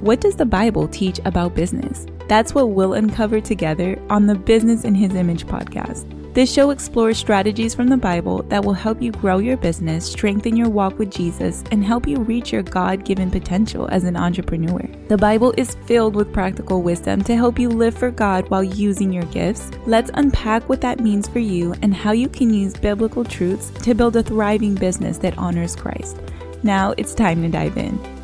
what does the Bible teach about business? That's what we'll uncover together on the Business in His Image podcast. This show explores strategies from the Bible that will help you grow your business, strengthen your walk with Jesus, and help you reach your God given potential as an entrepreneur. The Bible is filled with practical wisdom to help you live for God while using your gifts. Let's unpack what that means for you and how you can use biblical truths to build a thriving business that honors Christ. Now it's time to dive in.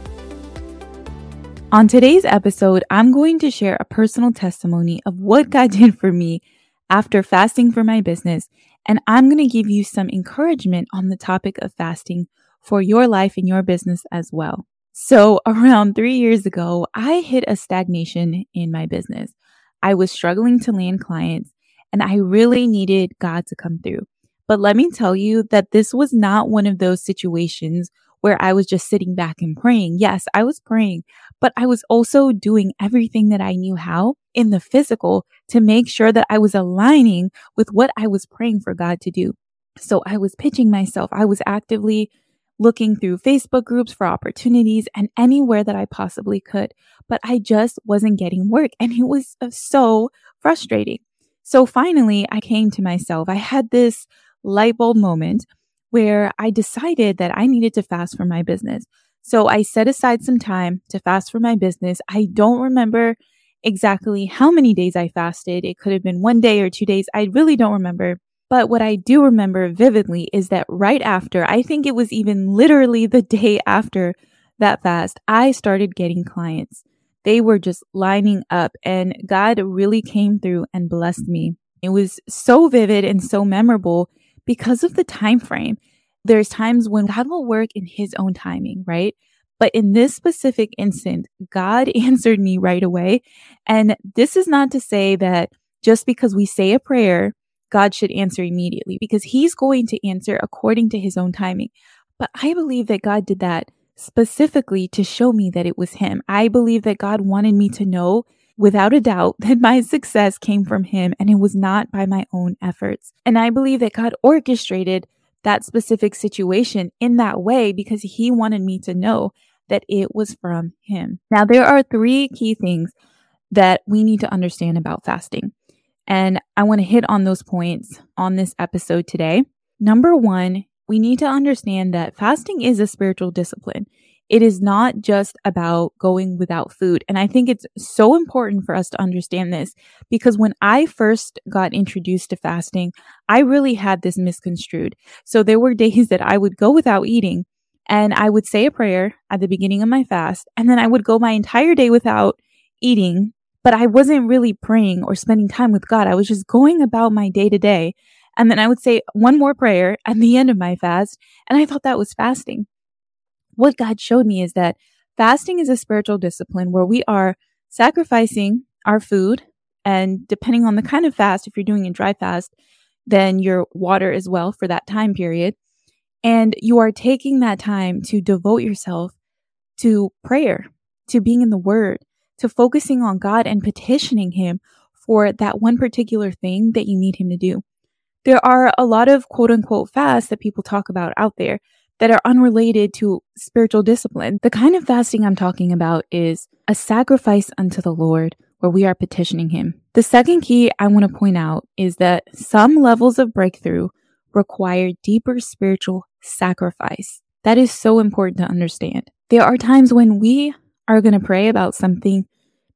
On today's episode, I'm going to share a personal testimony of what God did for me after fasting for my business, and I'm going to give you some encouragement on the topic of fasting for your life and your business as well. So, around three years ago, I hit a stagnation in my business. I was struggling to land clients, and I really needed God to come through. But let me tell you that this was not one of those situations where I was just sitting back and praying. Yes, I was praying, but I was also doing everything that I knew how in the physical to make sure that I was aligning with what I was praying for God to do. So I was pitching myself. I was actively looking through Facebook groups for opportunities and anywhere that I possibly could, but I just wasn't getting work and it was uh, so frustrating. So finally, I came to myself. I had this light bulb moment where I decided that I needed to fast for my business. So I set aside some time to fast for my business. I don't remember exactly how many days I fasted. It could have been one day or two days. I really don't remember. But what I do remember vividly is that right after, I think it was even literally the day after that fast, I started getting clients. They were just lining up and God really came through and blessed me. It was so vivid and so memorable because of the time frame. There's times when God will work in his own timing, right? But in this specific instant, God answered me right away. And this is not to say that just because we say a prayer, God should answer immediately because he's going to answer according to his own timing. But I believe that God did that specifically to show me that it was him. I believe that God wanted me to know without a doubt that my success came mm-hmm. from him and it was not by my own efforts. And I believe that God orchestrated that specific situation in that way because he wanted me to know that it was from him. Now, there are three key things that we need to understand about fasting. And I want to hit on those points on this episode today. Number one, we need to understand that fasting is a spiritual discipline. It is not just about going without food. And I think it's so important for us to understand this because when I first got introduced to fasting, I really had this misconstrued. So there were days that I would go without eating and I would say a prayer at the beginning of my fast and then I would go my entire day without eating, but I wasn't really praying or spending time with God. I was just going about my day to day. And then I would say one more prayer at the end of my fast. And I thought that was fasting what God showed me is that fasting is a spiritual discipline where we are sacrificing our food. And depending on the kind of fast, if you're doing a dry fast, then your water as well for that time period. And you are taking that time to devote yourself to prayer, to being in the word, to focusing on God and petitioning Him for that one particular thing that you need Him to do. There are a lot of quote unquote fasts that people talk about out there that are unrelated to spiritual discipline. The kind of fasting I'm talking about is a sacrifice unto the Lord where we are petitioning Him. The second key I want to point out is that some levels of breakthrough require deeper spiritual sacrifice. That is so important to understand. There are times when we are going to pray about something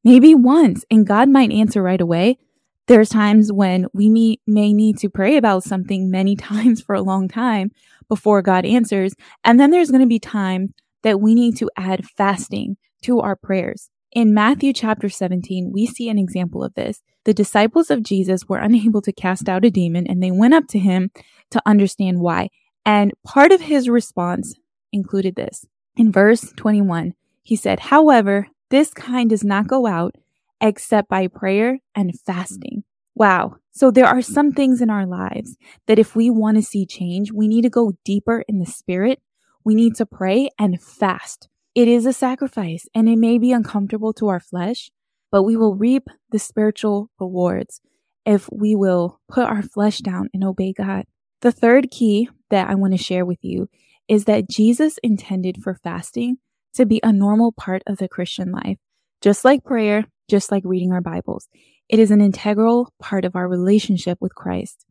maybe once and God might answer right away. There's times when we may, may need to pray about something many times for a long time before God answers. And then there's going to be times that we need to add fasting to our prayers. In Matthew chapter 17, we see an example of this. The disciples of Jesus were unable to cast out a demon and they went up to him to understand why. And part of his response included this. In verse 21, he said, However, this kind does not go out except by prayer and mm-hmm. fasting. Wow. So there are mm-hmm. some things in our lives that if we want to see change, we need to go deeper in the spirit. We need to pray and fast. It is a sacrifice and it may be uncomfortable to our flesh, but we will reap the spiritual rewards if we will put our flesh down and obey God. The third key that I want to share with you is that Jesus intended for fasting to be a normal part of the Christian life. Just like prayer, just like reading our Bibles, it is an integral part of our relationship with Christ.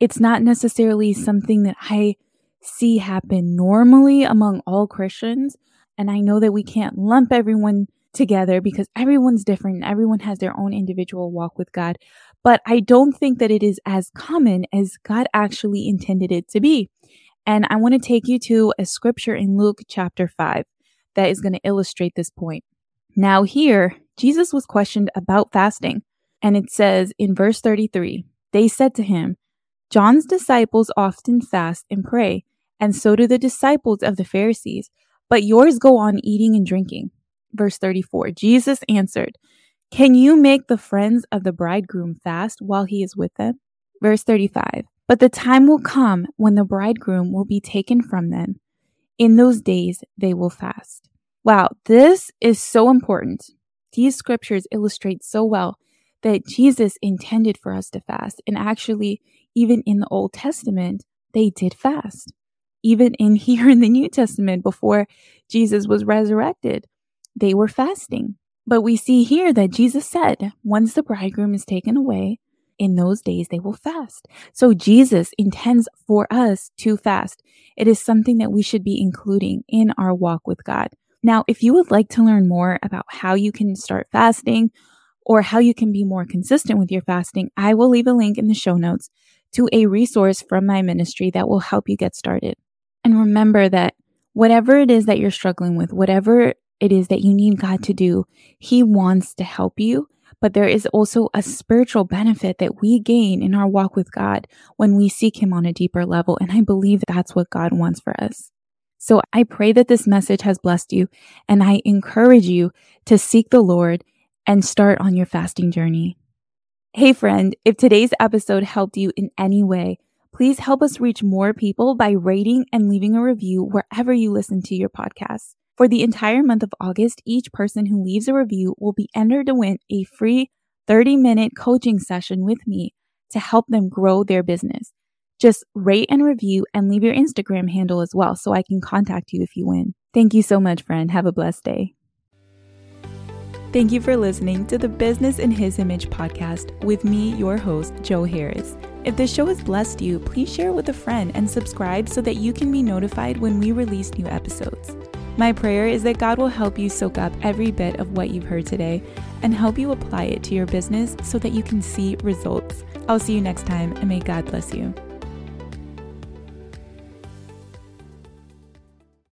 It's not necessarily something that I see happen normally among all Christians. And I know that we can't lump everyone together because everyone's different. Everyone has their own individual walk with God. But I don't think that it is as common as God actually intended it to be. And I want to take you to a scripture in Luke chapter 5 that is going to illustrate this point. Now, here, Jesus was questioned about fasting. And it says in verse 33 they said to him, John's disciples often fast and pray, and so do the disciples of the Pharisees, but yours go on eating and drinking. Verse 34 Jesus answered, Can you make the friends of the bridegroom fast while he is with them? Verse 35 But the time will come when the bridegroom will be taken from them. In those days they will fast. Wow, this is so important. These scriptures illustrate so well that Jesus intended for us to fast. And actually, even in the Old Testament, they did fast. Even in here in the New Testament, before Jesus was resurrected, they were fasting. But we see here that Jesus said, once the bridegroom is taken away, in those days they will fast. So Jesus intends for us to fast. It is something that we should be including in our walk with God. Now, if you would like to learn more about how you can start fasting or how you can be more consistent with your fasting, I will leave a link in the show notes to a resource from my ministry that will help you get started. And remember that whatever it is that you're struggling with, whatever it is that you need God to do, He wants to help you. But there is also a spiritual benefit that we gain in our walk with God when we seek Him on a deeper level. And I believe that's what God wants for us. So I pray that this message has blessed you and I encourage you to seek the Lord and start on your fasting journey. Hey friend, if today's episode helped you in any way, please help us reach more people by rating and leaving a review wherever you listen to your podcast. For the entire month of August, each person who leaves a review will be entered to win a free 30 minute coaching session with me to help them grow their business. Just rate and review and leave your Instagram handle as well so I can contact you if you win. Thank you so much, friend. Have a blessed day. Thank you for listening to the Business in His Image podcast with me, your host, Jo Harris. If this show has blessed you, please share it with a friend and subscribe so that you can be notified when we release new episodes. My prayer is that God will help you soak up every bit of what you've heard today and help you apply it to your business so that you can see results. I'll see you next time and may God bless you.